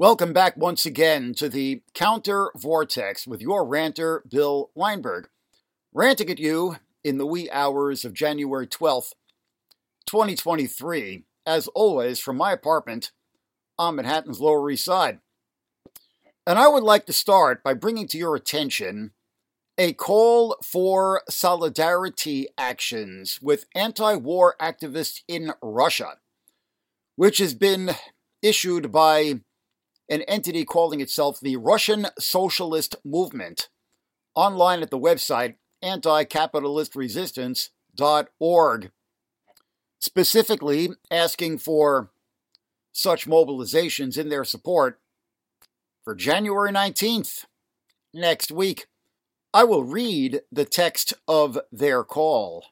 Welcome back once again to the Counter Vortex with your ranter, Bill Weinberg, ranting at you in the wee hours of January 12th, 2023, as always from my apartment on Manhattan's Lower East Side. And I would like to start by bringing to your attention a call for solidarity actions with anti war activists in Russia, which has been issued by an entity calling itself the Russian Socialist Movement, online at the website anticapitalistresistance.org, specifically asking for such mobilizations in their support for January 19th, next week. I will read the text of their call.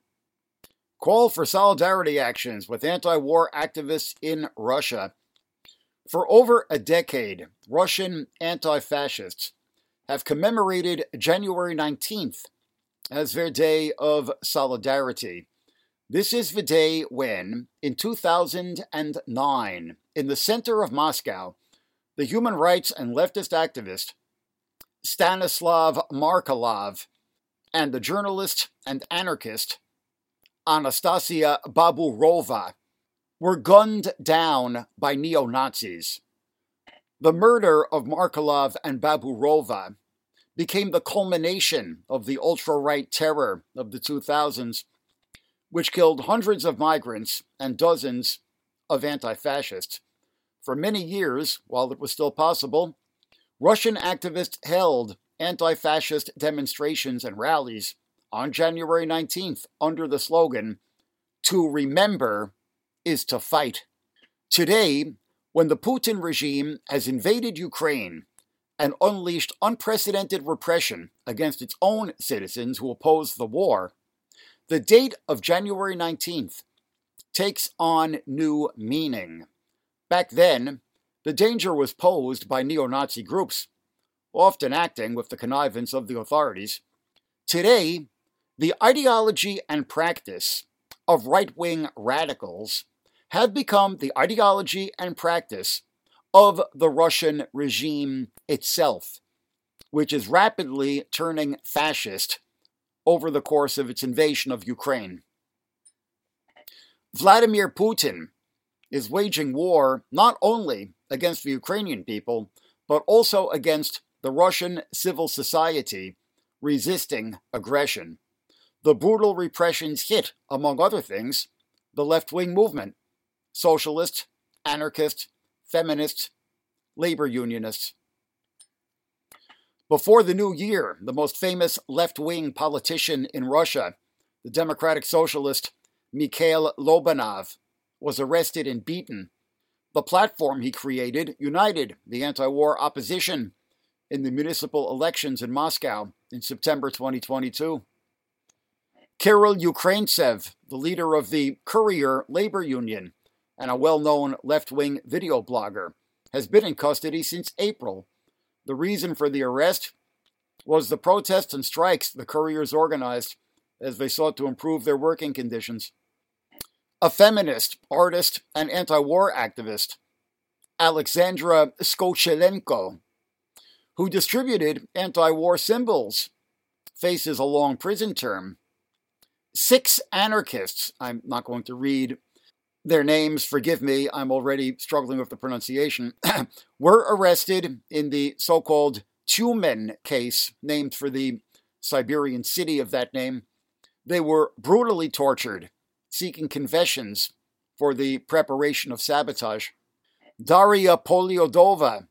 Call for solidarity actions with anti war activists in Russia. For over a decade, Russian anti fascists have commemorated January 19th as their day of solidarity. This is the day when, in 2009, in the center of Moscow, the human rights and leftist activist Stanislav Markelov and the journalist and anarchist Anastasia Baburova were gunned down by neo Nazis. The murder of Markelov and Baburova became the culmination of the ultra right terror of the 2000s, which killed hundreds of migrants and dozens of anti fascists. For many years, while it was still possible, Russian activists held anti fascist demonstrations and rallies on January 19th under the slogan, To remember is to fight. Today, when the Putin regime has invaded Ukraine and unleashed unprecedented repression against its own citizens who oppose the war, the date of January 19th takes on new meaning. Back then, the danger was posed by neo Nazi groups, often acting with the connivance of the authorities. Today, the ideology and practice of right wing radicals have become the ideology and practice of the Russian regime itself, which is rapidly turning fascist over the course of its invasion of Ukraine. Vladimir Putin is waging war not only against the Ukrainian people, but also against the Russian civil society resisting aggression. The brutal repressions hit, among other things, the left wing movement, socialists, anarchists, feminists, labor unionists. Before the new year, the most famous left wing politician in Russia, the Democratic Socialist Mikhail Lobanov, was arrested and beaten. The platform he created united the anti war opposition in the municipal elections in Moscow in September 2022. Kirill Ukraintsev, the leader of the Courier Labor Union and a well known left wing video blogger, has been in custody since April. The reason for the arrest was the protests and strikes the couriers organized as they sought to improve their working conditions. A feminist, artist, and anti war activist, Alexandra Skochilenko, who distributed anti war symbols, faces a long prison term. Six anarchists, I'm not going to read their names, forgive me, I'm already struggling with the pronunciation, were arrested in the so called Tyumen case, named for the Siberian city of that name. They were brutally tortured, seeking confessions for the preparation of sabotage. Daria Polyudova,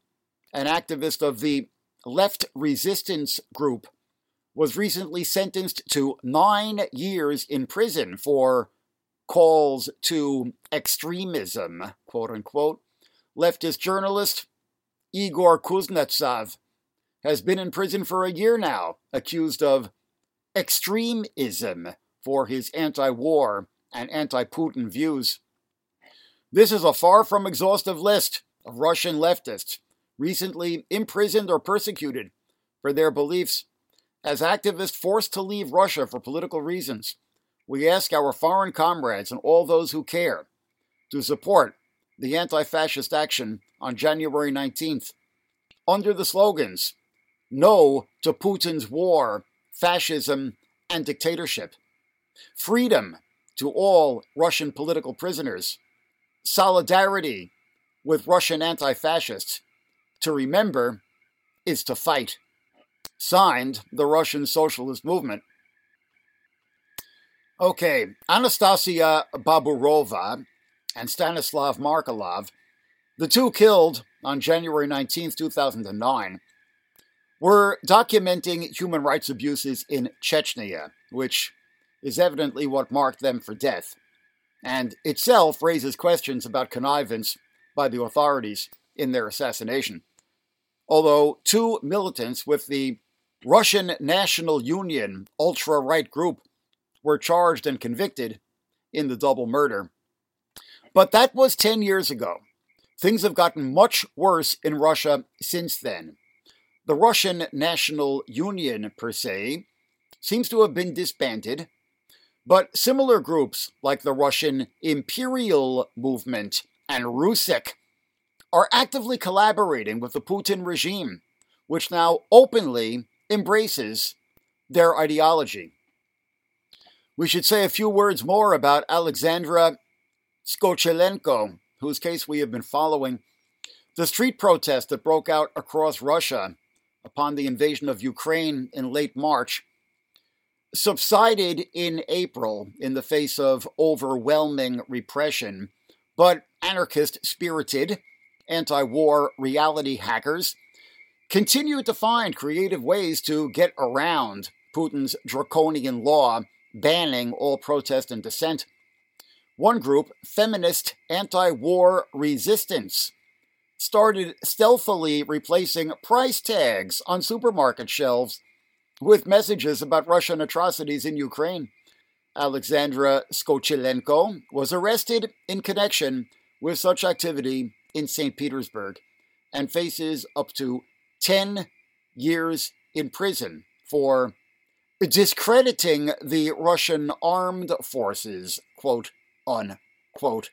an activist of the left resistance group, was recently sentenced to nine years in prison for calls to extremism, quote unquote. Leftist journalist Igor Kuznetsov has been in prison for a year now, accused of extremism for his anti war and anti Putin views. This is a far from exhaustive list of Russian leftists recently imprisoned or persecuted for their beliefs. As activists forced to leave Russia for political reasons, we ask our foreign comrades and all those who care to support the anti fascist action on January 19th under the slogans No to Putin's war, fascism, and dictatorship, freedom to all Russian political prisoners, solidarity with Russian anti fascists. To remember is to fight. Signed, the Russian Socialist Movement. Okay, Anastasia Baburova and Stanislav Markelov, the two killed on January 19, 2009, were documenting human rights abuses in Chechnya, which is evidently what marked them for death, and itself raises questions about connivance by the authorities in their assassination. Although two militants with the Russian National Union ultra right group were charged and convicted in the double murder. But that was 10 years ago. Things have gotten much worse in Russia since then. The Russian National Union, per se, seems to have been disbanded, but similar groups like the Russian Imperial Movement and Rusik are actively collaborating with the Putin regime, which now openly embraces their ideology. We should say a few words more about Alexandra Skochilenko, whose case we have been following. The street protest that broke out across Russia upon the invasion of Ukraine in late March subsided in April in the face of overwhelming repression, but anarchist spirited anti war reality hackers continued to find creative ways to get around Putin's draconian law banning all protest and dissent. One group, Feminist Anti War Resistance, started stealthily replacing price tags on supermarket shelves with messages about Russian atrocities in Ukraine. Alexandra Skochilenko was arrested in connection with such activity in St. Petersburg and faces up to 10 years in prison for discrediting the Russian armed forces, quote unquote.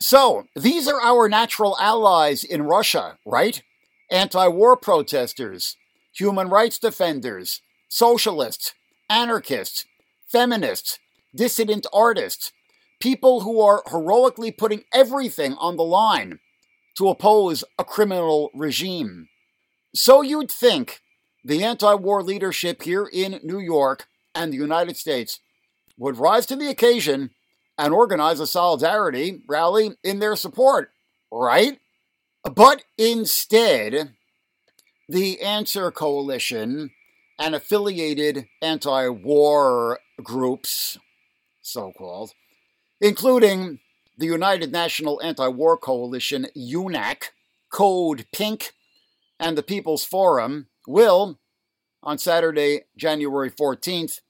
So, these are our natural allies in Russia, right? Anti war protesters, human rights defenders, socialists, anarchists, feminists, dissident artists, people who are heroically putting everything on the line to oppose a criminal regime. So you'd think the anti war leadership here in New York and the United States would rise to the occasion and organize a solidarity rally in their support, right? But instead, the Answer Coalition and affiliated anti war groups, so called, including the United National Anti War Coalition, UNAC, Code Pink, and the People's Forum, will, on Saturday, January 14th,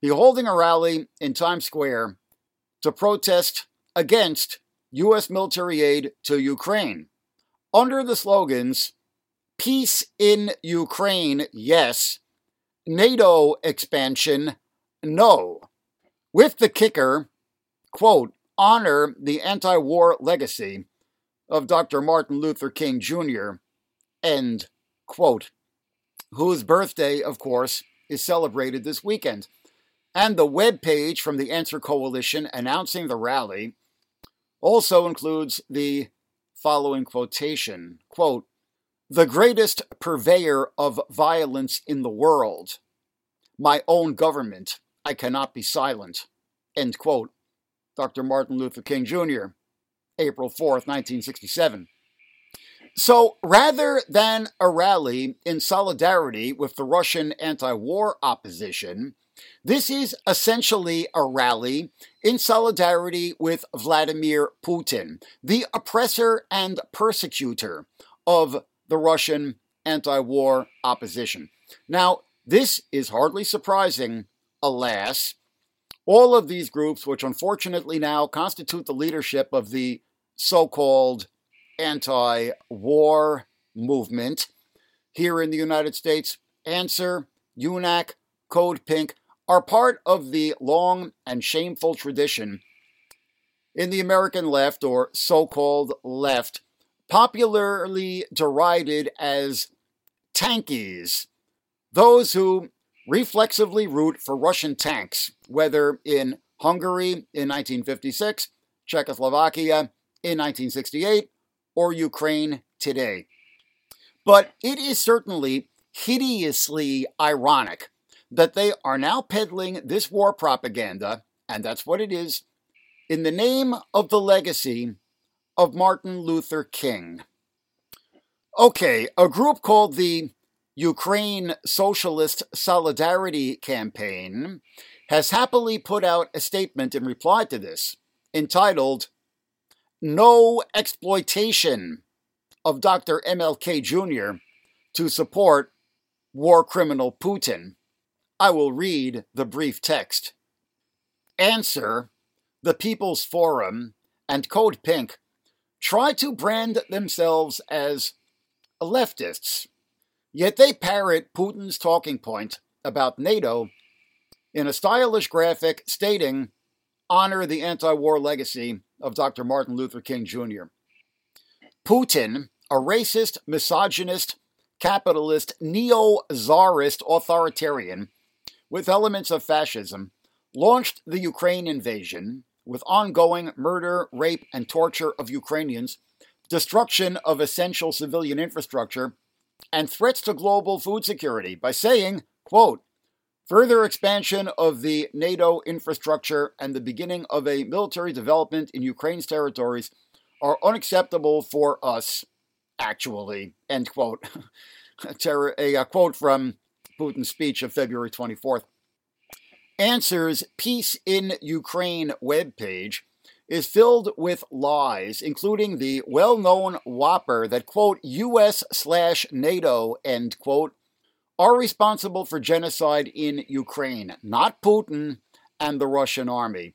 be holding a rally in Times Square to protest against U.S. military aid to Ukraine under the slogans Peace in Ukraine, yes, NATO expansion, no, with the kicker, quote, honor the anti war legacy of Dr. Martin Luther King Jr., end quote whose birthday, of course, is celebrated this weekend. And the web page from the Answer Coalition announcing the rally also includes the following quotation quote, The greatest purveyor of violence in the world, my own government, I cannot be silent. End quote. Dr. Martin Luther King Jr., April 4th, 1967. So rather than a rally in solidarity with the Russian anti war opposition, this is essentially a rally in solidarity with Vladimir Putin, the oppressor and persecutor of the Russian anti war opposition. Now, this is hardly surprising, alas. All of these groups, which unfortunately now constitute the leadership of the so called anti war movement here in the United States, Answer, UNAC, Code Pink are part of the long and shameful tradition in the American left, or so called left, popularly derided as tankies, those who reflexively root for Russian tanks, whether in Hungary in 1956, Czechoslovakia in 1968, or Ukraine today. But it is certainly hideously ironic that they are now peddling this war propaganda, and that's what it is, in the name of the legacy of Martin Luther King. Okay, a group called the Ukraine Socialist Solidarity Campaign has happily put out a statement in reply to this entitled No Exploitation of Dr. MLK Jr. to support war criminal Putin. I will read the brief text. Answer The People's Forum and Code Pink try to brand themselves as leftists, yet they parrot Putin's talking point about NATO in a stylish graphic stating, Honor the anti war legacy of Dr. Martin Luther King Jr. Putin, a racist, misogynist, capitalist, neo czarist authoritarian with elements of fascism, launched the Ukraine invasion with ongoing murder, rape, and torture of Ukrainians, destruction of essential civilian infrastructure, and threats to global food security by saying, quote, Further expansion of the NATO infrastructure and the beginning of a military development in Ukraine's territories are unacceptable for us, actually. End quote. a, quote from Putin's speech of February 24th. Answers Peace in Ukraine webpage is filled with lies, including the well known whopper that, quote, US slash NATO, end quote, are responsible for genocide in Ukraine, not Putin and the Russian army.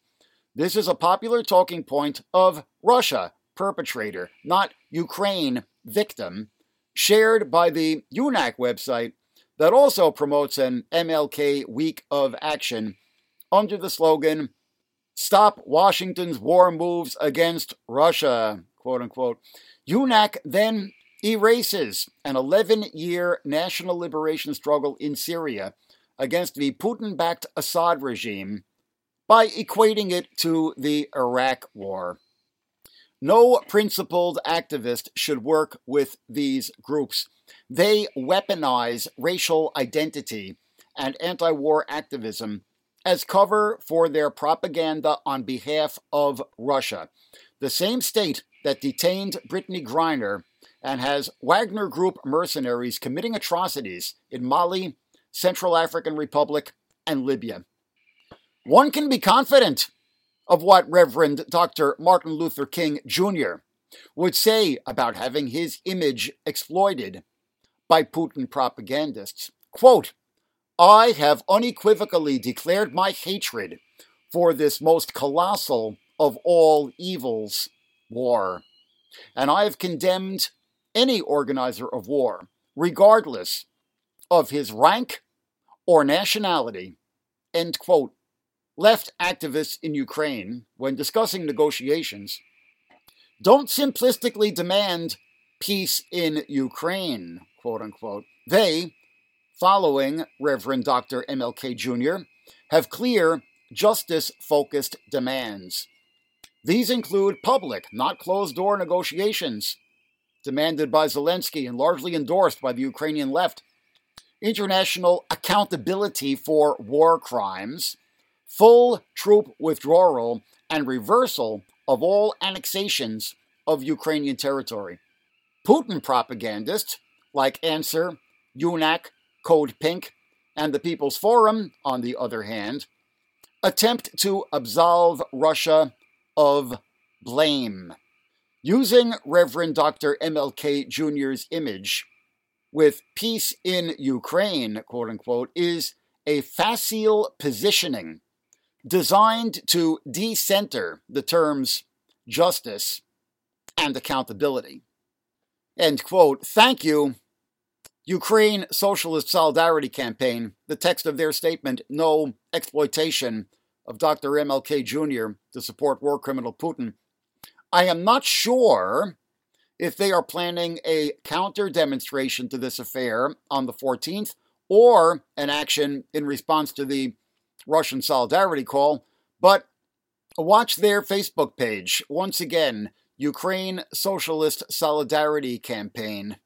This is a popular talking point of Russia, perpetrator, not Ukraine, victim, shared by the UNAC website that also promotes an MLK Week of Action under the slogan, Stop Washington's War Moves Against Russia, quote unquote. UNAC then erases an 11 year national liberation struggle in Syria against the Putin backed Assad regime by equating it to the Iraq War. No principled activist should work with these groups. They weaponize racial identity and anti war activism as cover for their propaganda on behalf of Russia, the same state that detained Brittney Griner and has Wagner Group mercenaries committing atrocities in Mali, Central African Republic, and Libya. One can be confident of what Reverend Dr. Martin Luther King Jr. would say about having his image exploited by Putin propagandists. Quote, I have unequivocally declared my hatred for this most colossal of all evils, war, and I have condemned any organizer of war, regardless of his rank or nationality. End quote. Left activists in Ukraine, when discussing negotiations, don't simplistically demand peace in Ukraine, quote unquote. They, following Reverend Dr. MLK Jr., have clear, justice focused demands. These include public, not closed door negotiations, demanded by Zelensky and largely endorsed by the Ukrainian left, international accountability for war crimes, full troop withdrawal, and reversal of all annexations of Ukrainian territory. Putin propagandists like Answer, UNAC, Code Pink, and the People's Forum, on the other hand, attempt to absolve Russia of blame. Using Reverend Dr. MLK Jr.'s image with peace in Ukraine, quote unquote, is a facile positioning designed to decenter the terms justice and accountability. End quote. Thank you. Ukraine Socialist Solidarity Campaign, the text of their statement, no exploitation of Dr. MLK Jr. to support war criminal Putin. I am not sure if they are planning a counter demonstration to this affair on the 14th or an action in response to the Russian solidarity call, but watch their Facebook page. Once again, Ukraine Socialist Solidarity Campaign.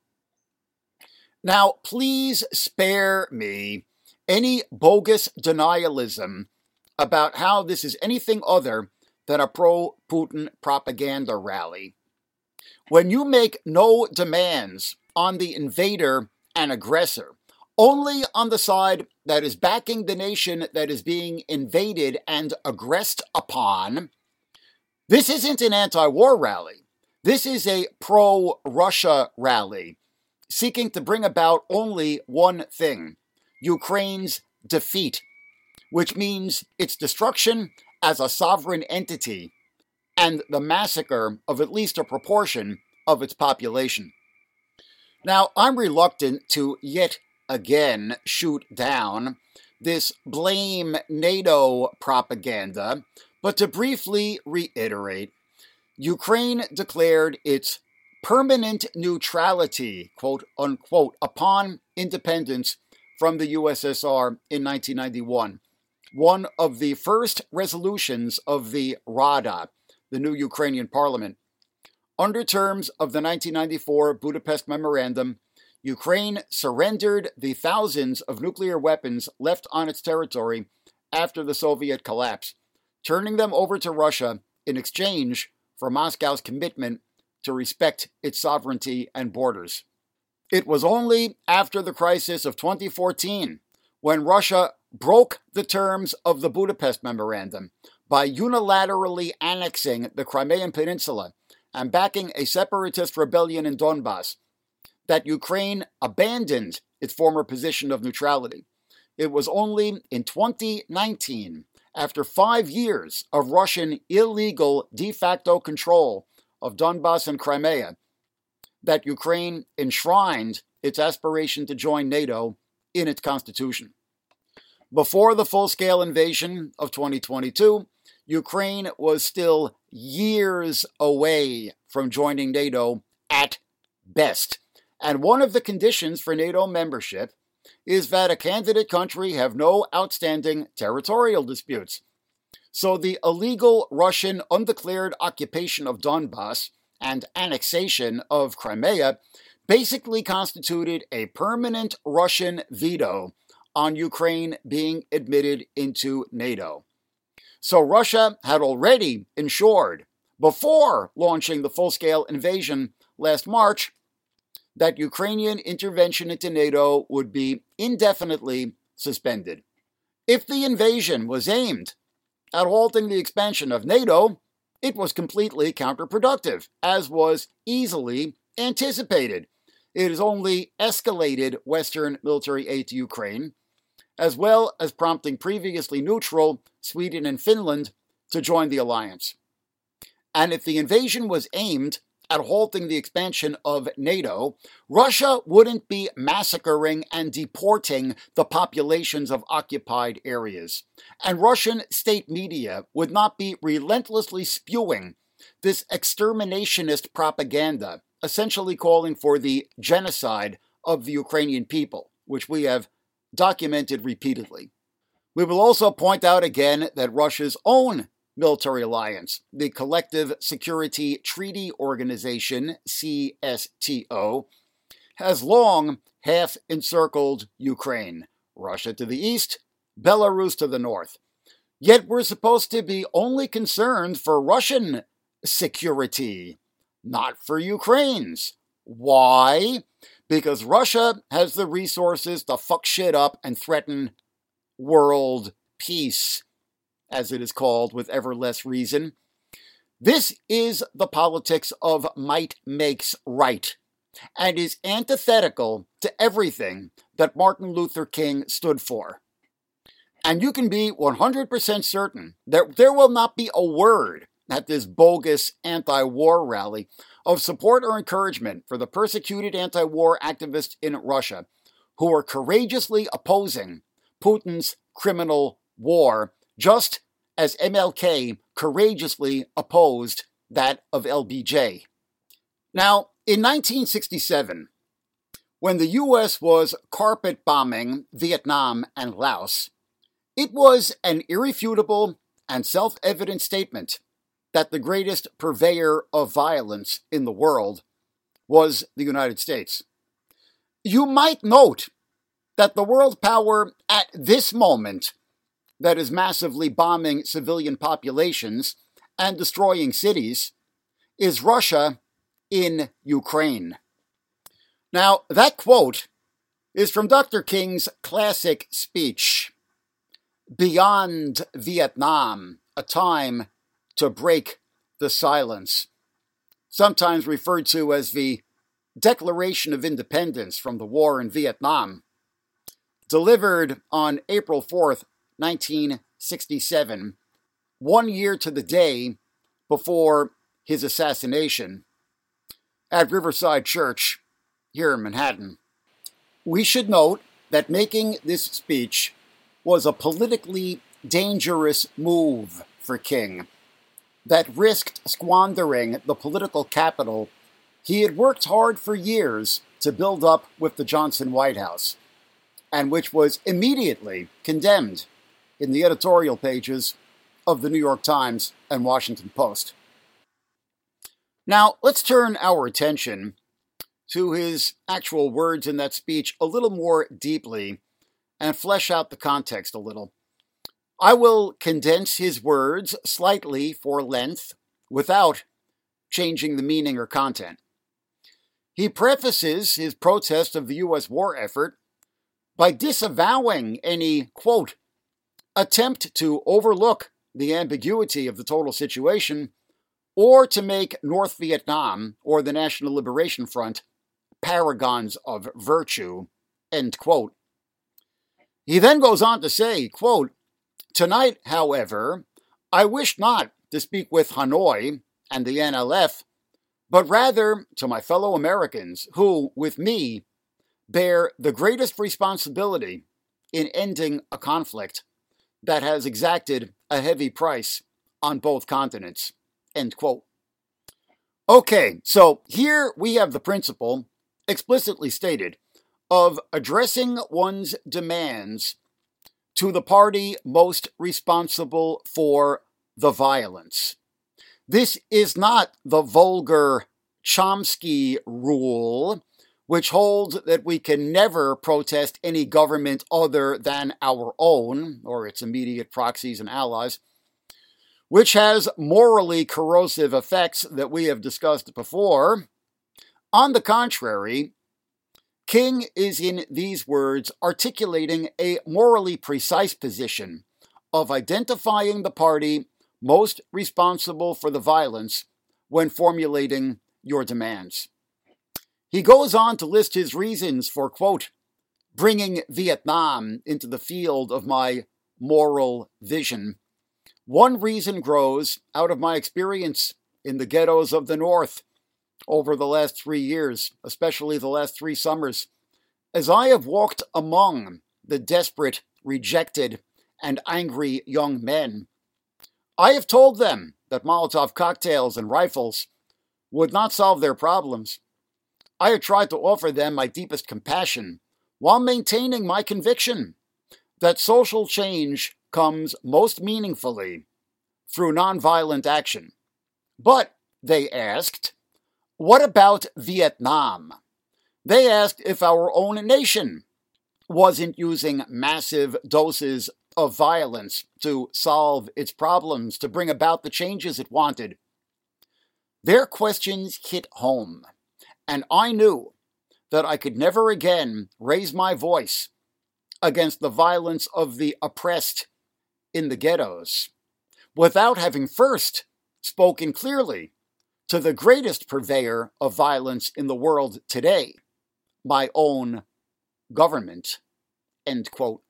Now, please spare me any bogus denialism about how this is anything other than a pro Putin propaganda rally. When you make no demands on the invader and aggressor, only on the side that is backing the nation that is being invaded and aggressed upon, this isn't an anti war rally. This is a pro Russia rally seeking to bring about only one thing Ukraine's defeat, which means its destruction as a sovereign entity and the massacre of at least a proportion of its population. Now, I'm reluctant to yet again shoot down this blame NATO propaganda, but to briefly reiterate, Ukraine declared its permanent neutrality, quote unquote, upon independence from the USSR in 1991. One of the first resolutions of the Rada, the new Ukrainian parliament. Under terms of the 1994 Budapest Memorandum, Ukraine surrendered the thousands of nuclear weapons left on its territory after the Soviet collapse, turning them over to Russia in exchange for Moscow's commitment to respect its sovereignty and borders. It was only after the crisis of 2014 when Russia broke the terms of the Budapest Memorandum by unilaterally annexing the Crimean Peninsula and backing a separatist rebellion in Donbass that Ukraine abandoned its former position of neutrality. It was only in 2019, after five years of Russian illegal de facto control of Donbass and Crimea that Ukraine enshrined its aspiration to join NATO in its constitution. Before the full scale invasion of 2022, Ukraine was still years away from joining NATO at best. And one of the conditions for NATO membership is that a candidate country have no outstanding territorial disputes. So the illegal Russian undeclared occupation of Donbass and annexation of Crimea basically constituted a permanent Russian veto on Ukraine being admitted into NATO. So Russia had already ensured, before launching the full scale invasion last March, that Ukrainian intervention into NATO would be indefinitely suspended. If the invasion was aimed at halting the expansion of NATO, it was completely counterproductive, as was easily anticipated. It has only escalated Western military aid to Ukraine, as well as prompting previously neutral Sweden and Finland to join the alliance. And if the invasion was aimed at halting the expansion of NATO, Russia wouldn't be massacring and deporting the populations of occupied areas. And Russian state media would not be relentlessly spewing this exterminationist propaganda, essentially calling for the genocide of the Ukrainian people, which we have documented repeatedly. We will also point out again that Russia's own military alliance, the Collective Security Treaty Organization, CSTO, has long half encircled Ukraine, Russia to the east, Belarus to the north. Yet we're supposed to be only concerned for Russian security, not for Ukraine's. Why? Because Russia has the resources to fuck shit up and threaten world peace as it is called with ever less reason. This is the politics of might makes right and is antithetical to everything that Martin Luther King stood for. And you can be 100% certain that there will not be a word at this bogus anti war rally of support or encouragement for the persecuted anti war activists in Russia who are courageously opposing Putin's criminal war just as MLK courageously opposed that of LBJ. Now, in 1967, when the U.S. was carpet bombing Vietnam and Laos, it was an irrefutable and self evident statement that the greatest purveyor of violence in the world was the United States. You might note that the world power at this moment that is massively bombing civilian populations and destroying cities is Russia in Ukraine. Now, that quote is from Dr. King's classic speech, Beyond Vietnam, a time to break the silence, sometimes referred to as the Declaration of Independence from the War in Vietnam, delivered on April 4th, 1967, one year to the day before his assassination at Riverside Church here in Manhattan. We should note that making this speech was a politically dangerous move for King that risked squandering the political capital he had worked hard for years to build up with the Johnson White House, and which was immediately condemned in the editorial pages of the New York Times and Washington Post. Now, let's turn our attention to his actual words in that speech a little more deeply and flesh out the context a little. I will condense his words slightly for length without changing the meaning or content. He prefaces his protest of the U.S. war effort by disavowing any, quote, attempt to overlook the ambiguity of the total situation or to make North Vietnam or the National Liberation Front paragons of virtue, end quote. He then goes on to say, quote, Tonight, however, I wish not to speak with Hanoi and the NLF, but rather to my fellow Americans who, with me, bear the greatest responsibility in ending a conflict that has exacted a heavy price on both continents. End quote. Okay, so here we have the principle explicitly stated of addressing one's demands to the party most responsible for the violence. This is not the vulgar Chomsky rule, which holds that we can never protest any government other than our own or its immediate proxies and allies, which has morally corrosive effects that we have discussed before. On the contrary, King is in these words articulating a morally precise position of identifying the party most responsible for the violence when formulating your demands. He goes on to list his reasons for, quote, bringing Vietnam into the field of my moral vision. One reason grows out of my experience in the ghettos of the North over the last three years, especially the last three summers, as I have walked among the desperate, rejected, and angry young men. I have told them that Molotov cocktails and rifles would not solve their problems. I have tried to offer them my deepest compassion while maintaining my conviction that social change comes most meaningfully through nonviolent action. But, they asked, what about Vietnam? They asked if our own nation wasn't using massive doses of violence to solve its problems, to bring about the changes it wanted. Their questions hit home, and I knew that I could never again raise my voice against the violence of the oppressed in the ghettos without having first spoken clearly to the greatest purveyor of violence in the world today, my own government. End quote.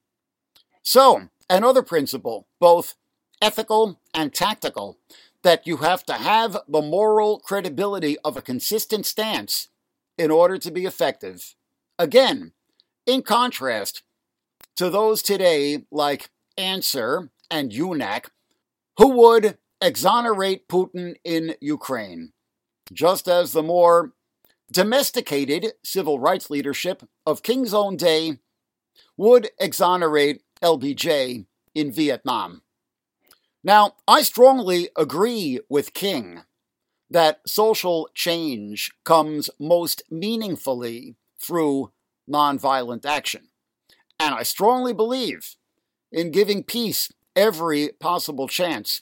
So, another principle, both ethical and tactical, that you have to have the moral credibility of a consistent stance in order to be effective. Again, in contrast to those today like Answer and UNAC, who would exonerate Putin in Ukraine, just as the more domesticated civil rights leadership of King's own day would exonerate LBJ in Vietnam. Now, I strongly agree with King that social change comes most meaningfully through nonviolent action. And I strongly believe in giving peace every possible chance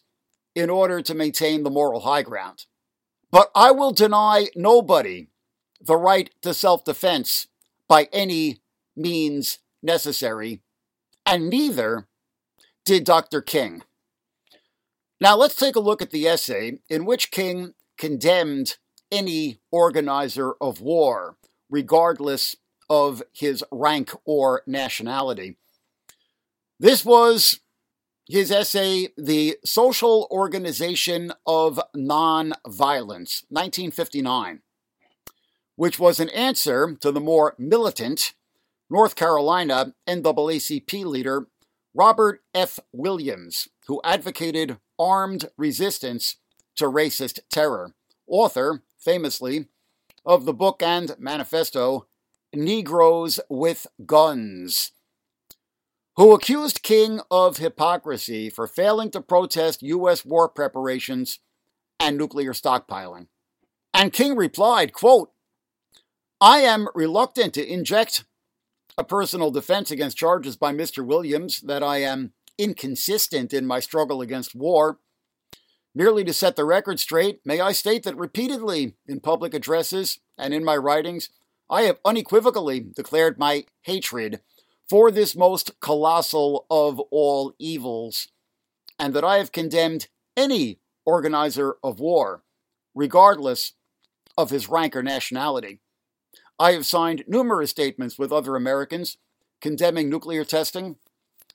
in order to maintain the moral high ground. But I will deny nobody the right to self defense by any means necessary, and neither did Dr. King. Now let's take a look at the essay in which King condemned any organizer of war, regardless of his rank or nationality. This was his essay, The Social Organization of Nonviolence, 1959, which was an answer to the more militant North Carolina NAACP leader Robert F. Williams, who advocated armed resistance to racist terror, author, famously, of the book and manifesto Negroes with Guns, who accused King of hypocrisy for failing to protest U.S. war preparations and nuclear stockpiling. And King replied, quote, I am reluctant to inject a personal defense against charges by Mr. Williams that I am inconsistent in my struggle against war. Merely to set the record straight, may I state that repeatedly in public addresses and in my writings, I have unequivocally declared my hatred for this most colossal of all evils, and that I have condemned any organizer of war, regardless of his rank or nationality. I have signed numerous statements with other Americans condemning nuclear testing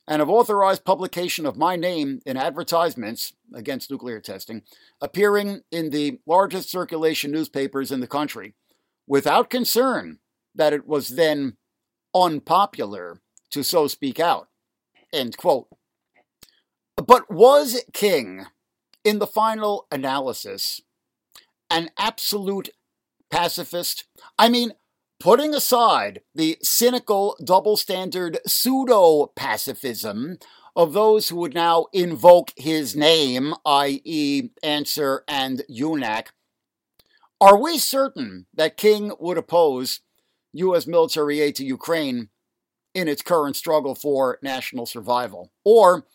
and have authorized publication of my name in advertisements against nuclear testing, appearing in the largest circulation newspapers in the country, without concern that it was then unpopular to so speak out. End quote. But was King, in the final analysis, an absolute pacifist? I mean, putting aside the cynical, double standard pseudo pacifism of those who would now invoke his name, i.e., Answer and UNAC, are we certain that King would oppose U.S. military aid to Ukraine in its current struggle for national survival? Or,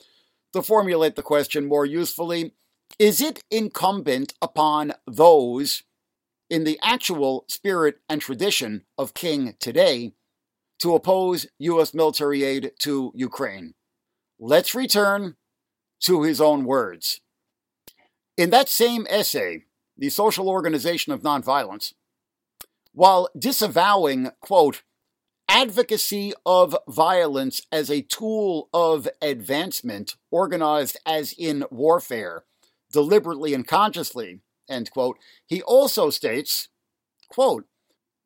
to formulate the question more usefully, is it incumbent upon those in the actual spirit and tradition of King today to oppose U.S. military aid to Ukraine. Let's return to his own words. In that same essay, The Social Organization of Nonviolence, while disavowing, quote, advocacy of violence as a tool of advancement organized as in warfare, deliberately and consciously, end quote. He also states, quote,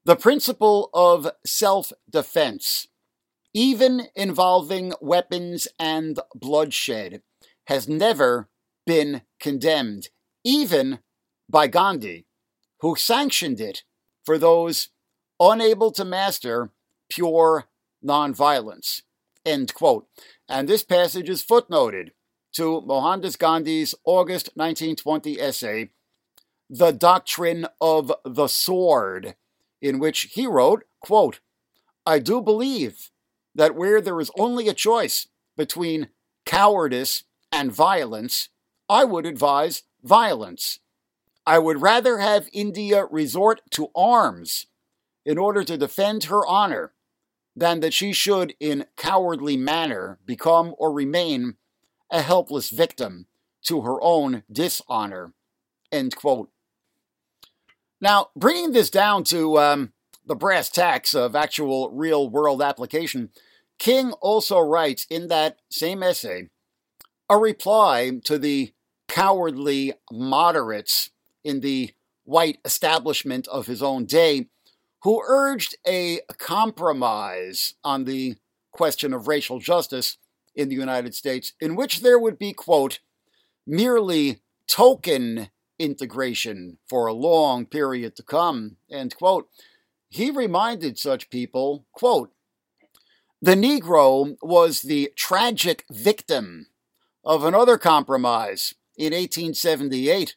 the principle of self-defense, even involving weapons and bloodshed, has never been condemned, even by Gandhi, who sanctioned it for those unable to master pure nonviolence. End quote. And this passage is footnoted to Mohandas Gandhi's August 1920 essay, the doctrine of the sword, in which he wrote, quote, I do believe that where there is only a choice between cowardice and violence, I would advise violence. I would rather have India resort to arms in order to defend her honor than that she should, in cowardly manner, become or remain a helpless victim to her own dishonor. End quote. Now, bringing this down to um, the brass tacks of actual real world application, King also writes in that same essay a reply to the cowardly moderates in the white establishment of his own day who urged a compromise on the question of racial justice in the United States, in which there would be, quote, merely token integration for a long period to come, end quote. He reminded such people, quote, the Negro was the tragic victim of another compromise in 1878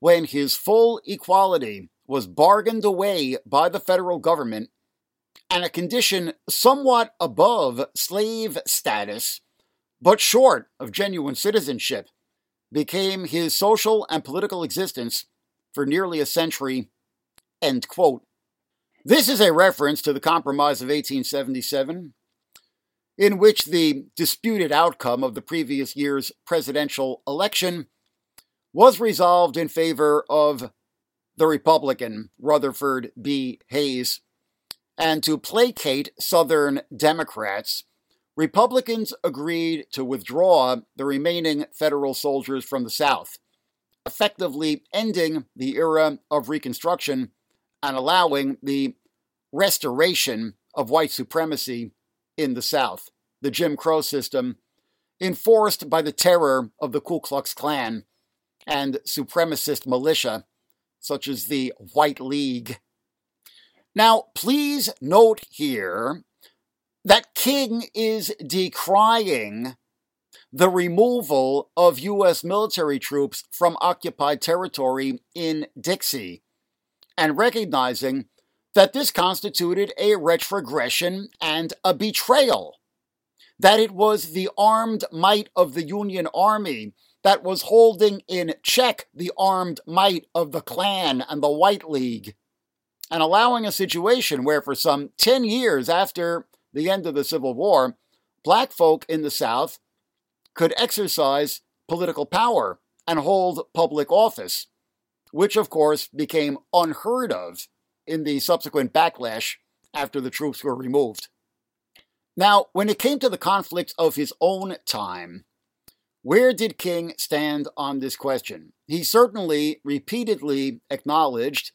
when his full equality was bargained away by the federal government and a condition somewhat above slave status, but short of genuine citizenship, became his social and political existence for nearly a century. End quote. This is a reference to the Compromise of 1877, in which the disputed outcome of the previous year's presidential election was resolved in favor of the Republican Rutherford B. Hayes. And to placate Southern Democrats, Republicans agreed to withdraw the remaining federal soldiers from the South, effectively ending the era of Reconstruction and allowing the restoration of white supremacy in the South, the Jim Crow system, enforced by the terror of the Ku Klux Klan and supremacist militia, such as the White League. Now, please note here that King is decrying the removal of U.S. military troops from occupied territory in Dixie and recognizing that this constituted a retrogression and a betrayal, that it was the armed might of the Union Army that was holding in check the armed might of the Klan and the White League, and allowing a situation where, for some 10 years after the end of the Civil War, black folk in the South could exercise political power and hold public office, which of course became unheard of in the subsequent backlash after the troops were removed. Now, when it came to the conflicts of his own time, where did King stand on this question? He certainly repeatedly acknowledged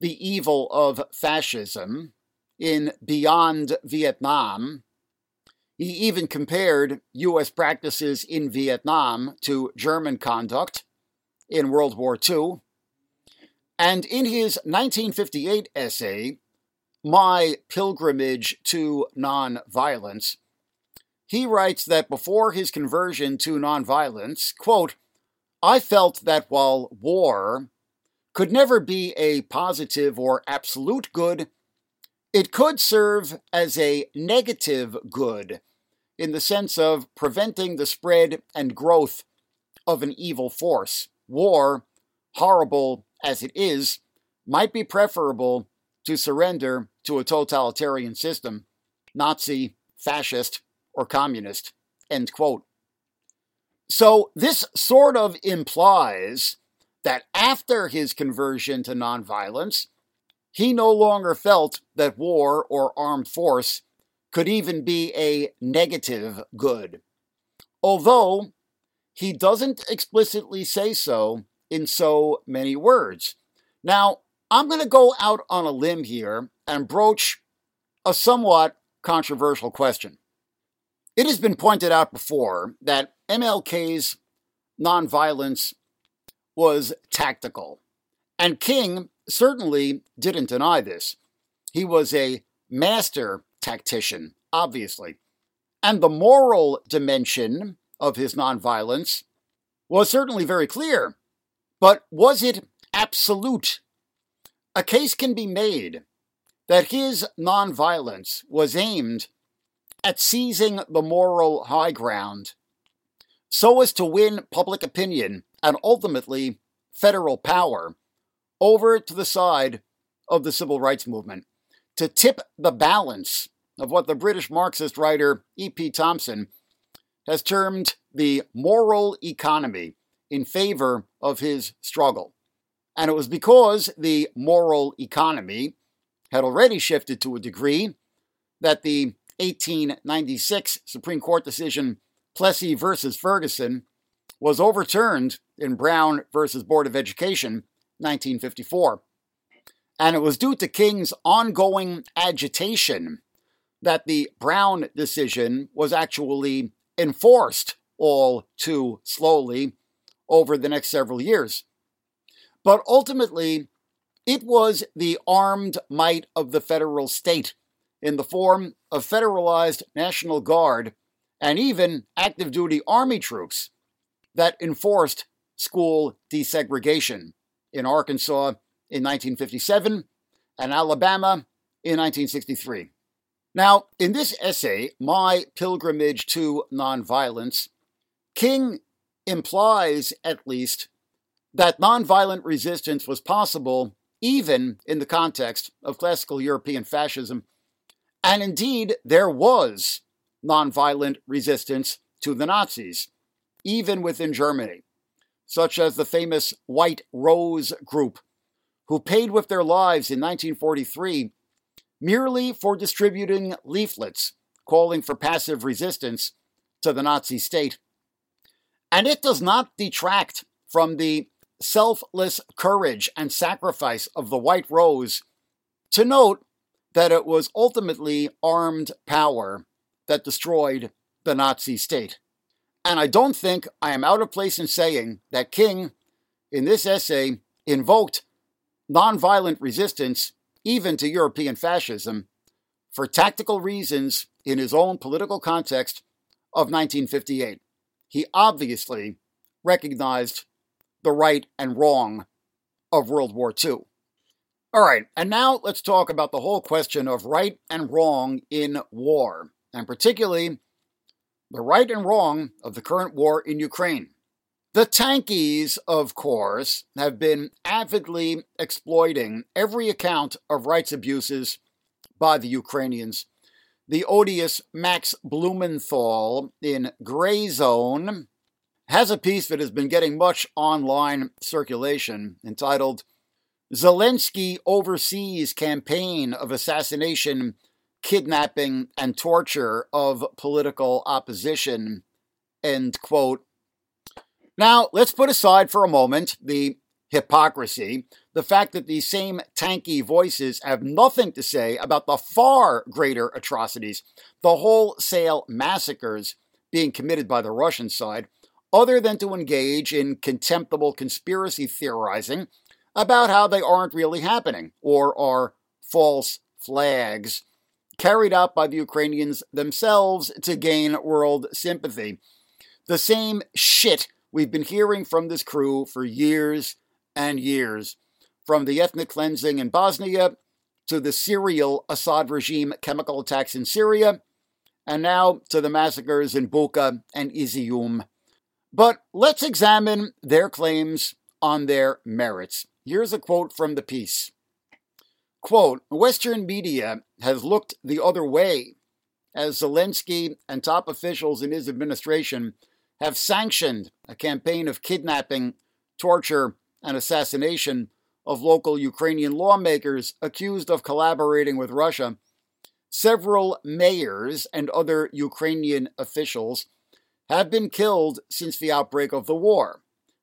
the evil of fascism in Beyond Vietnam. He even compared U.S. practices in Vietnam to German conduct in World War II. And in his 1958 essay, My Pilgrimage to Nonviolence, he writes that before his conversion to nonviolence, quote, I felt that while war could never be a positive or absolute good, it could serve as a negative good in the sense of preventing the spread and growth of an evil force. War, horrible as it is, might be preferable to surrender to a totalitarian system, Nazi, fascist, or communist. End quote. So this sort of implies that after his conversion to nonviolence, he no longer felt that war or armed force could even be a negative good. Although he doesn't explicitly say so in so many words. Now, I'm going to go out on a limb here and broach a somewhat controversial question. It has been pointed out before that MLK's nonviolence was tactical. And King certainly didn't deny this. He was a master tactician, obviously. And the moral dimension of his nonviolence was certainly very clear. But was it absolute? A case can be made that his nonviolence was aimed at seizing the moral high ground so as to win public opinion and ultimately federal power over to the side of the civil rights movement, to tip the balance of what the British Marxist writer E.P. Thompson has termed the moral economy in favor of his struggle. And it was because the moral economy had already shifted to a degree that the 1896 Supreme Court decision Plessy versus Ferguson was overturned in Brown versus Board of Education 1954. And it was due to King's ongoing agitation that the Brown decision was actually enforced all too slowly over the next several years. But ultimately, it was the armed might of the federal state in the form of federalized National Guard and even active duty Army troops that enforced school desegregation in Arkansas in 1957 and Alabama in 1963. Now, in this essay, My Pilgrimage to Nonviolence, King implies, at least, that nonviolent resistance was possible even in the context of classical European fascism. And indeed, there was nonviolent resistance to the Nazis, even within Germany, such as the famous White Rose Group, who paid with their lives in 1943 merely for distributing leaflets calling for passive resistance to the Nazi state. And it does not detract from the selfless courage and sacrifice of the White Rose to note that it was ultimately armed power that destroyed the Nazi state. And I don't think I am out of place in saying that King, in this essay, invoked nonviolent resistance even to European fascism for tactical reasons in his own political context of 1958. He obviously recognized the right and wrong of World War II. All right, and now let's talk about the whole question of right and wrong in war, and particularly the right and wrong of the current war in Ukraine. The tankies, of course, have been avidly exploiting every account of rights abuses by the Ukrainians. The odious Max Blumenthal in Grayzone has a piece that has been getting much online circulation entitled Zelensky Oversees Campaign of Assassination, Kidnapping, and Torture of Political Opposition. End quote. Now, let's put aside for a moment the hypocrisy, the fact that these same tanky voices have nothing to say about the far greater atrocities, the wholesale massacres being committed by the Russian side, other than to engage in contemptible conspiracy theorizing about how they aren't really happening or are false flags carried out by the Ukrainians themselves to gain world sympathy. The same shit we've been hearing from this crew for years and years, from the ethnic cleansing in Bosnia to the serial Assad regime chemical attacks in Syria, and now to the massacres in Bucha and Izium. But let's examine their claims on their merits. Here's a quote from the piece. Quote, Western media has looked the other way as Zelensky and top officials in his administration have sanctioned a campaign of kidnapping, torture, and assassination of local Ukrainian lawmakers accused of collaborating with Russia. Several mayors and other Ukrainian officials have been killed since the outbreak of the war,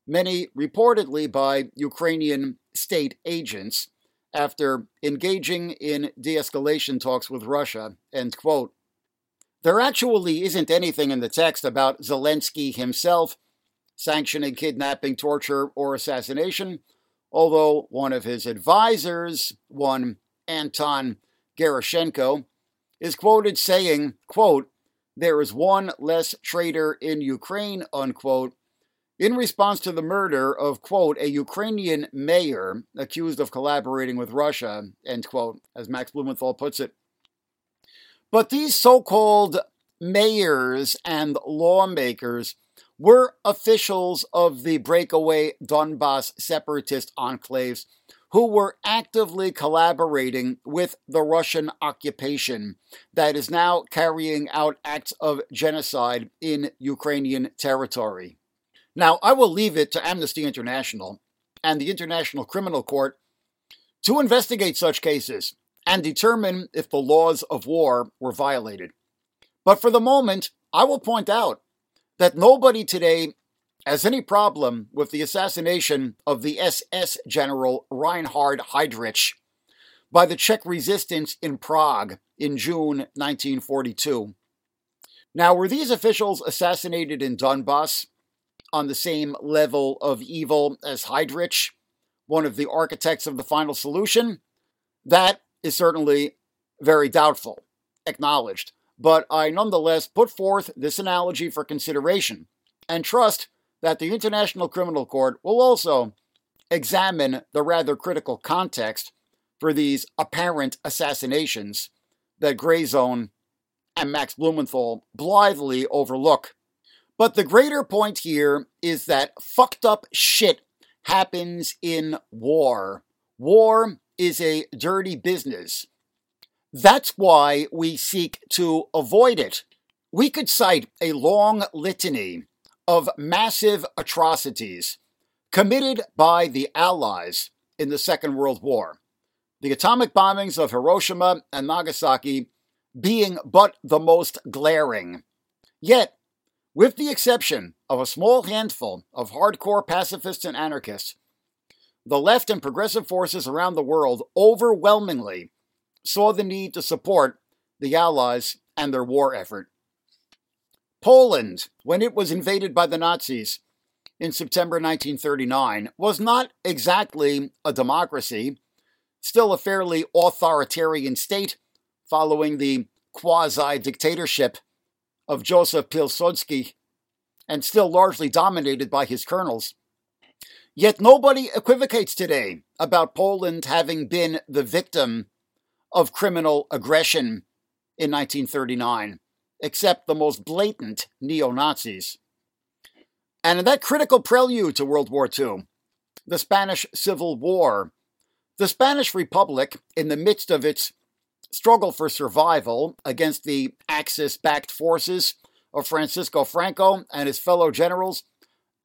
many reportedly by Ukrainian state agents after engaging in de escalation talks with Russia. End quote. There actually isn't anything in the text about Zelensky himself sanctioning kidnapping, torture, or assassination, although one of his advisors, one Anton Gerashchenko, is quoted saying, quote, there is one less traitor in Ukraine, unquote, in response to the murder of, quote, a Ukrainian mayor accused of collaborating with Russia, end quote, as Max Blumenthal puts it. But these so called mayors and lawmakers were officials of the breakaway Donbass separatist enclaves who were actively collaborating with the Russian occupation that is now carrying out acts of genocide in Ukrainian territory. Now, I will leave it to Amnesty International and the International Criminal Court to investigate such cases and determine if the laws of war were violated. But for the moment, I will point out that nobody today has any problem with the assassination of the SS general Reinhard Heydrich by the Czech resistance in Prague in June 1942. Now, were these officials assassinated in Donbass? On the same level of evil as Heydrich, one of the architects of the final solution, that is certainly very doubtful, acknowledged. But I nonetheless put forth this analogy for consideration and trust that the International Criminal Court will also examine the rather critical context for these apparent assassinations that Grayzone and Max Blumenthal blithely overlook. But the greater point here is that fucked up shit happens in war. War is a dirty business. That's why we seek to avoid it. We could cite a long litany of massive atrocities committed by the Allies in the Second World War. The atomic bombings of Hiroshima and Nagasaki being but the most glaring. Yet, with the exception of a small handful of hardcore pacifists and anarchists, the left and progressive forces around the world overwhelmingly saw the need to support the Allies and their war effort. Poland, when it was invaded by the Nazis in September 1939, was not exactly a democracy, still a fairly authoritarian state following the quasi dictatorship of Joseph Pilsudski and still largely dominated by his colonels. Yet nobody equivocates today about Poland having been the victim of criminal aggression in 1939, except the most blatant neo Nazis. And in that critical prelude to World War II, the Spanish Civil War, the Spanish Republic, in the midst of its struggle for survival against the Axis backed forces of Francisco Franco and his fellow generals,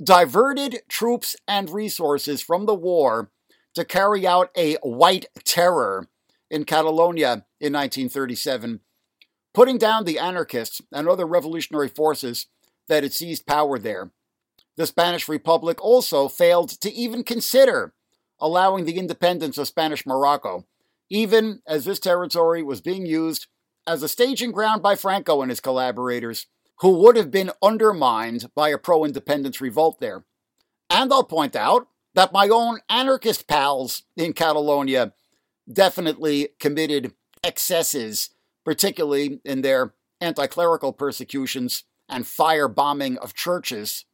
diverted troops and resources from the war to carry out a white terror in Catalonia in 1937, putting down the anarchists and other revolutionary forces that had seized power there. The Spanish Republic also failed to even consider allowing the independence of Spanish Morocco, even as this territory was being used as a staging ground by Franco and his collaborators, who would have been undermined by a pro independence revolt there. And I'll point out that my own anarchist pals in Catalonia definitely committed excesses, particularly in their anti clerical persecutions and firebombing of churches.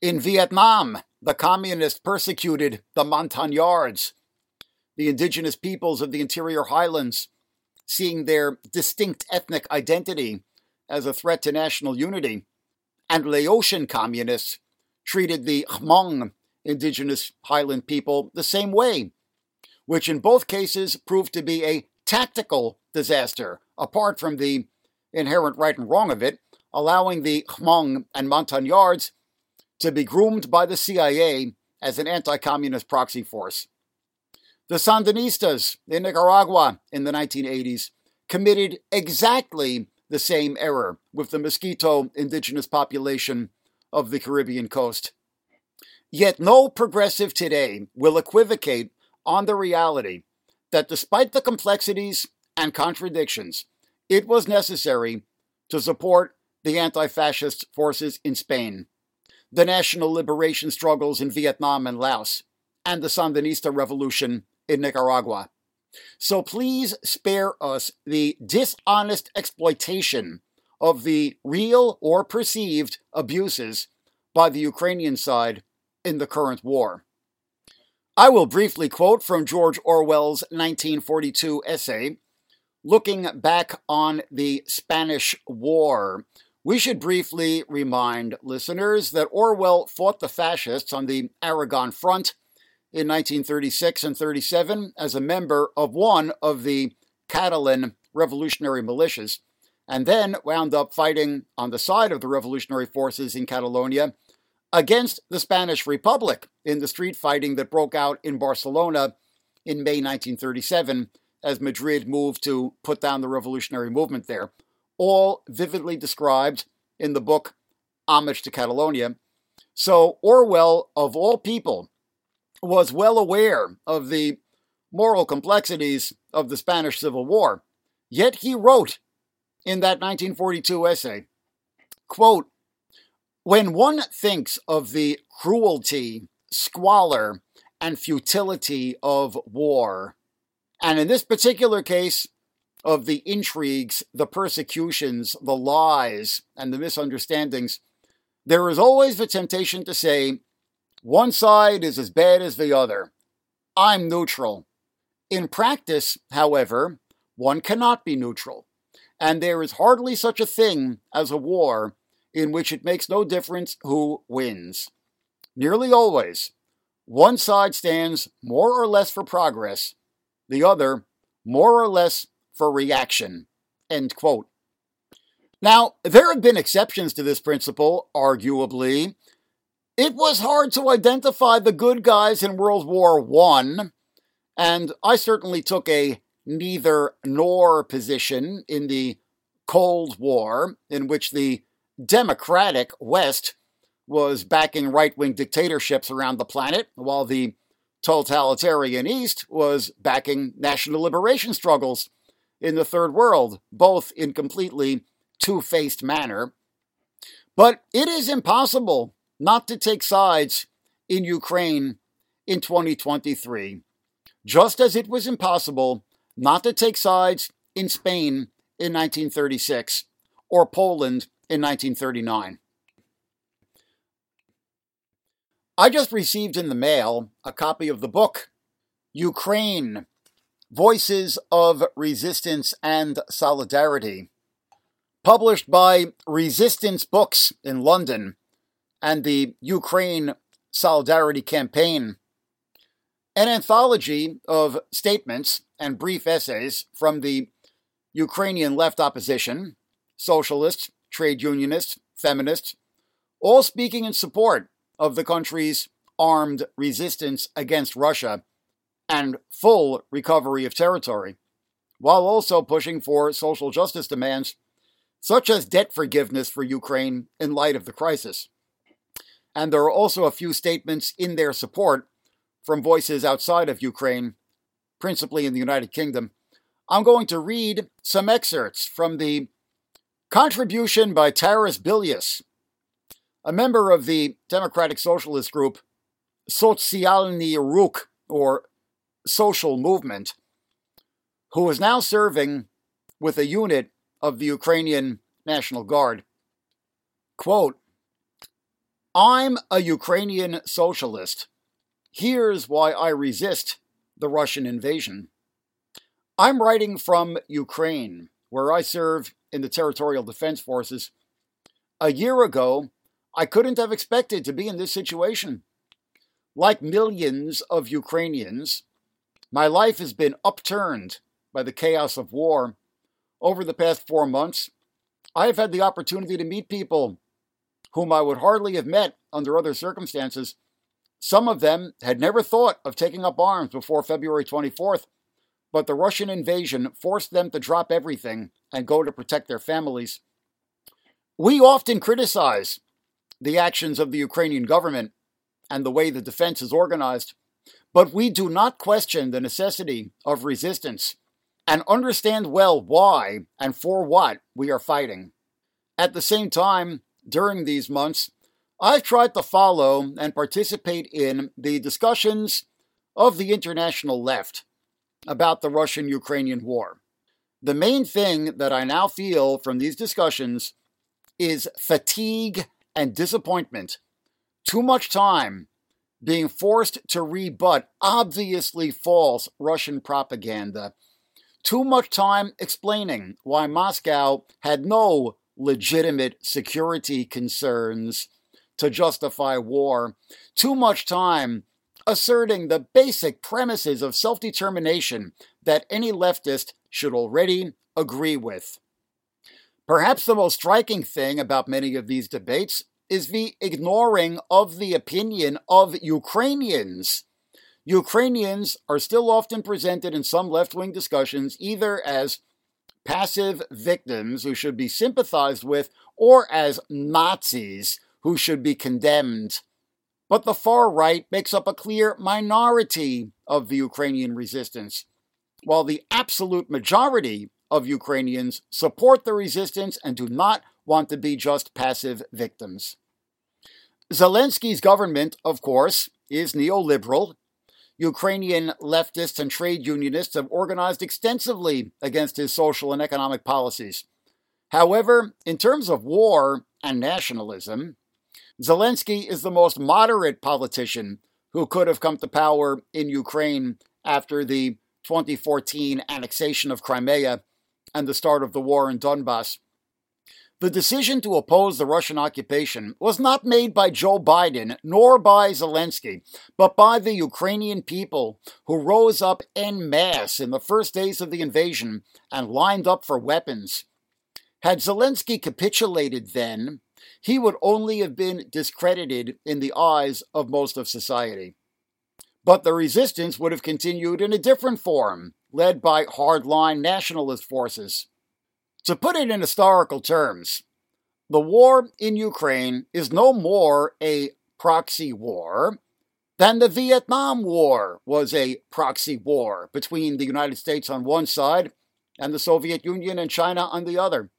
In Vietnam, the communists persecuted the Montagnards, the indigenous peoples of the interior highlands, seeing their distinct ethnic identity as a threat to national unity. And Laotian communists treated the Hmong indigenous highland people the same way, which in both cases proved to be a tactical disaster, apart from the inherent right and wrong of it, allowing the Hmong and Montagnards to be groomed by the CIA as an anti communist proxy force. The Sandinistas in Nicaragua in the 1980s committed exactly the same error with the Miskito indigenous population of the Caribbean coast. Yet no progressive today will equivocate on the reality that despite the complexities and contradictions, it was necessary to support the anti fascist forces in Spain, the national liberation struggles in Vietnam and Laos, and the Sandinista revolution in Nicaragua. So please spare us the dishonest exploitation of the real or perceived abuses by the Ukrainian side in the current war. I will briefly quote from George Orwell's 1942 essay, Looking Back on the Spanish War. We should briefly remind listeners that Orwell fought the fascists on the Aragon Front in 1936 and 37 as a member of one of the Catalan revolutionary militias, and then wound up fighting on the side of the revolutionary forces in Catalonia against the Spanish Republic in the street fighting that broke out in Barcelona in May 1937 as Madrid moved to put down the revolutionary movement there. All vividly described in the book Homage to Catalonia. So, Orwell, of all people, was well aware of the moral complexities of the Spanish Civil War. Yet he wrote in that 1942 essay, quote, When one thinks of the cruelty, squalor, and futility of war, and in this particular case, of the intrigues, the persecutions, the lies, and the misunderstandings, there is always the temptation to say, one side is as bad as the other. I'm neutral. In practice, however, one cannot be neutral, and there is hardly such a thing as a war in which it makes no difference who wins. Nearly always, one side stands more or less for progress, the other more or less for reaction. End quote. Now, there have been exceptions to this principle, arguably. It was hard to identify the good guys in World War I, and I certainly took a neither nor position in the Cold War, in which the democratic West was backing right wing dictatorships around the planet, while the totalitarian East was backing national liberation struggles in the third world, both in completely two faced manner. But it is impossible not to take sides in Ukraine in 2023, just as it was impossible not to take sides in Spain in 1936 or Poland in 1939. I just received in the mail a copy of the book Ukraine Voices of Resistance and Solidarity, published by Resistance Books in London and the Ukraine Solidarity Campaign, an anthology of statements and brief essays from the Ukrainian left opposition, socialists, trade unionists, feminists, all speaking in support of the country's armed resistance against Russia and full recovery of territory, while also pushing for social justice demands such as debt forgiveness for Ukraine in light of the crisis. And there are also a few statements in their support from voices outside of Ukraine, principally in the United Kingdom. I'm going to read some excerpts from the contribution by Taras Bilius, a member of the Democratic Socialist group Sotsialny Ruch, or social movement who is now serving with a unit of the Ukrainian National Guard. Quote, I'm a Ukrainian socialist. Here's why I resist the Russian invasion. I'm writing from Ukraine, where I serve in the Territorial Defense Forces. A year ago, I couldn't have expected to be in this situation. Like millions of Ukrainians, my life has been upturned by the chaos of war. Over the past four months, I have had the opportunity to meet people whom I would hardly have met under other circumstances. Some of them had never thought of taking up arms before February 24th, but the Russian invasion forced them to drop everything and go to protect their families. We often criticize the actions of the Ukrainian government and the way the defense is organized. But we do not question the necessity of resistance and understand well why and for what we are fighting. At the same time, during these months, I've tried to follow and participate in the discussions of the international left about the Russian Ukrainian war. The main thing that I now feel from these discussions is fatigue and disappointment. Too much time being forced to rebut obviously false Russian propaganda. Too much time explaining why Moscow had no legitimate security concerns to justify war. Too much time asserting the basic premises of self determination that any leftist should already agree with. Perhaps the most striking thing about many of these debates is the ignoring of the opinion of Ukrainians. Ukrainians are still often presented in some left wing discussions either as passive victims who should be sympathized with or as Nazis who should be condemned. But the far right makes up a clear minority of the Ukrainian resistance, while the absolute majority of Ukrainians support the resistance and do not want to be just passive victims. Zelensky's government, of course, is neoliberal. Ukrainian leftists and trade unionists have organized extensively against his social and economic policies. However, in terms of war and nationalism, Zelensky is the most moderate politician who could have come to power in Ukraine after the 2014 annexation of Crimea and the start of the war in Donbass. The decision to oppose the Russian occupation was not made by Joe Biden nor by Zelensky, but by the Ukrainian people who rose up en masse in the first days of the invasion and lined up for weapons. Had Zelensky capitulated then, he would only have been discredited in the eyes of most of society. But the resistance would have continued in a different form, led by hardline nationalist forces. To put it in historical terms, the war in Ukraine is no more a proxy war than the Vietnam War was a proxy war between the United States on one side and the Soviet Union and China on the other.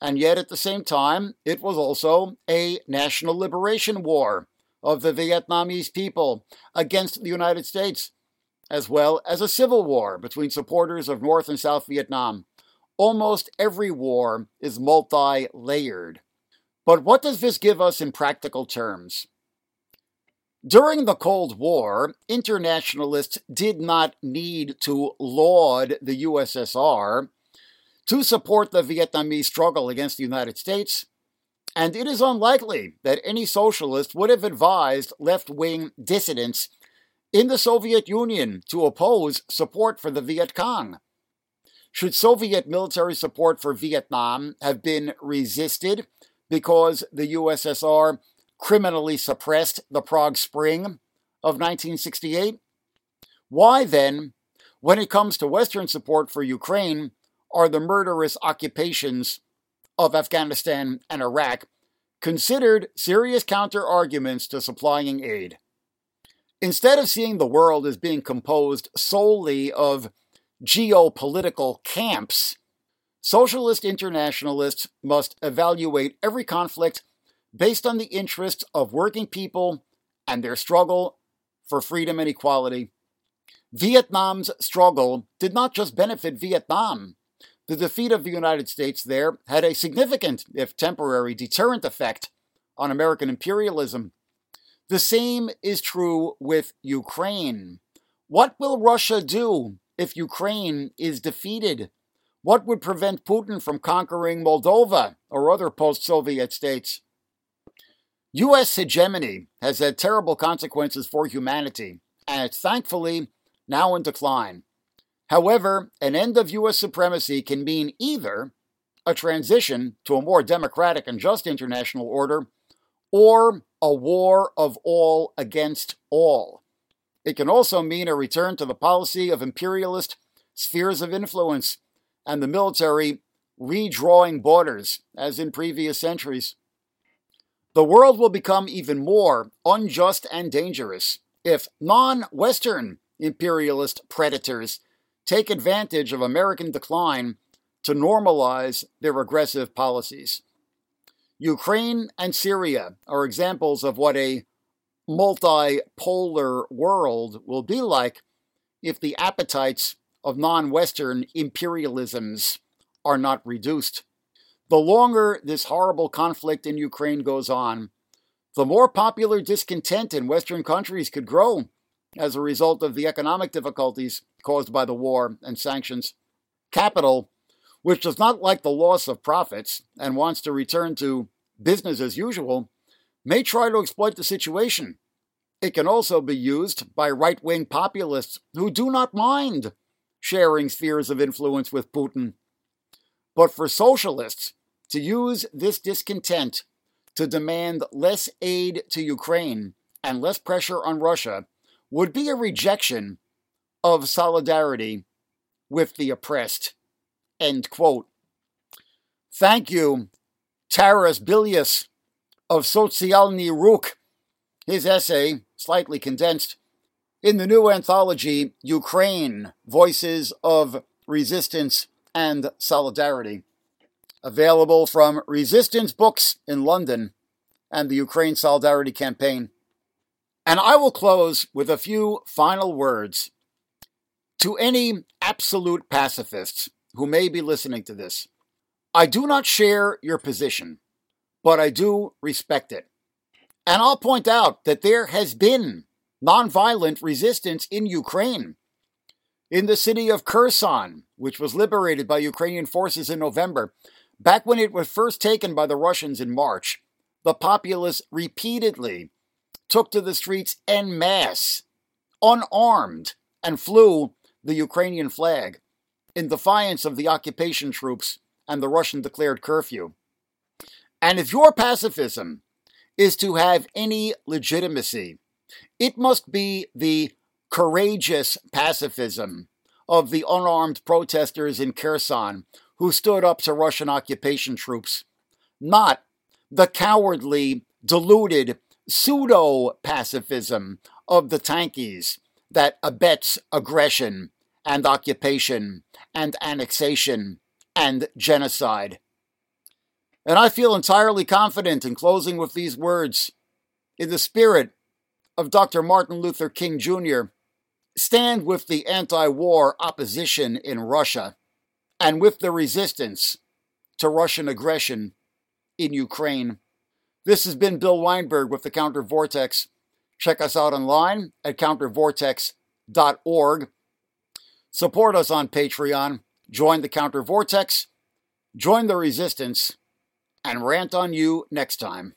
And yet, at the same time, it was also a national liberation war of the Vietnamese people against the United States, as well as a civil war between supporters of North and South Vietnam. Almost every war is multi layered. But what does this give us in practical terms? During the Cold War, internationalists did not need to laud the USSR to support the Vietnamese struggle against the United States, and it is unlikely that any socialist would have advised left wing dissidents in the Soviet Union to oppose support for the Viet Cong. Should Soviet military support for Vietnam have been resisted because the USSR criminally suppressed the Prague Spring of 1968? Why then, when it comes to Western support for Ukraine, are the murderous occupations of Afghanistan and Iraq considered serious counter arguments to supplying aid? Instead of seeing the world as being composed solely of geopolitical camps, socialist internationalists must evaluate every conflict based on the interests of working people and their struggle for freedom and equality. Vietnam's struggle did not just benefit Vietnam. The defeat of the United States there had a significant, if temporary, deterrent effect on American imperialism. The same is true with Ukraine. What will Russia do if Ukraine is defeated? What would prevent Putin from conquering Moldova or other post Soviet states? U.S. hegemony has had terrible consequences for humanity, and it's thankfully now in decline. However, an end of U.S. supremacy can mean either a transition to a more democratic and just international order or a war of all against all. It can also mean a return to the policy of imperialist spheres of influence and the military redrawing borders, as in previous centuries. The world will become even more unjust and dangerous if non Western imperialist predators take advantage of American decline to normalize their aggressive policies. Ukraine and Syria are examples of what a multipolar world will be like if the appetites of non Western imperialisms are not reduced. The longer this horrible conflict in Ukraine goes on, the more popular discontent in Western countries could grow as a result of the economic difficulties caused by the war and sanctions. Capital, which does not like the loss of profits and wants to return to business as usual, may try to exploit the situation it can also be used by right wing populists who do not mind sharing spheres of influence with Putin. But for socialists to use this discontent to demand less aid to Ukraine and less pressure on Russia would be a rejection of solidarity with the oppressed. End quote. Thank you, Taras Bilius of Sotsialny Ruch. His essay, slightly condensed, in the new anthology, Ukraine Voices of Resistance and Solidarity. Available from Resistance Books in London and the Ukraine Solidarity Campaign. And I will close with a few final words to any absolute pacifists who may be listening to this. I do not share your position, but I do respect it. And I'll point out that there has been nonviolent resistance in Ukraine. In the city of Kherson, which was liberated by Ukrainian forces in November, back when it was first taken by the Russians in March, the populace repeatedly took to the streets en masse, unarmed, and flew the Ukrainian flag in defiance of the occupation troops and the Russian declared curfew. And if your pacifism is to have any legitimacy, it must be the courageous pacifism of the unarmed protesters in Kherson who stood up to Russian occupation troops, not the cowardly, deluded pseudo pacifism of the tankies that abets aggression and occupation and annexation and genocide. And I feel entirely confident in closing with these words in the spirit of Dr. Martin Luther King Jr. Stand with the anti war opposition in Russia and with the resistance to Russian aggression in Ukraine. This has been Bill Weinberg with the Counter Vortex. Check us out online at countervortex.org. Support us on Patreon. Join the Counter Vortex. Join the resistance. And rant on you next time.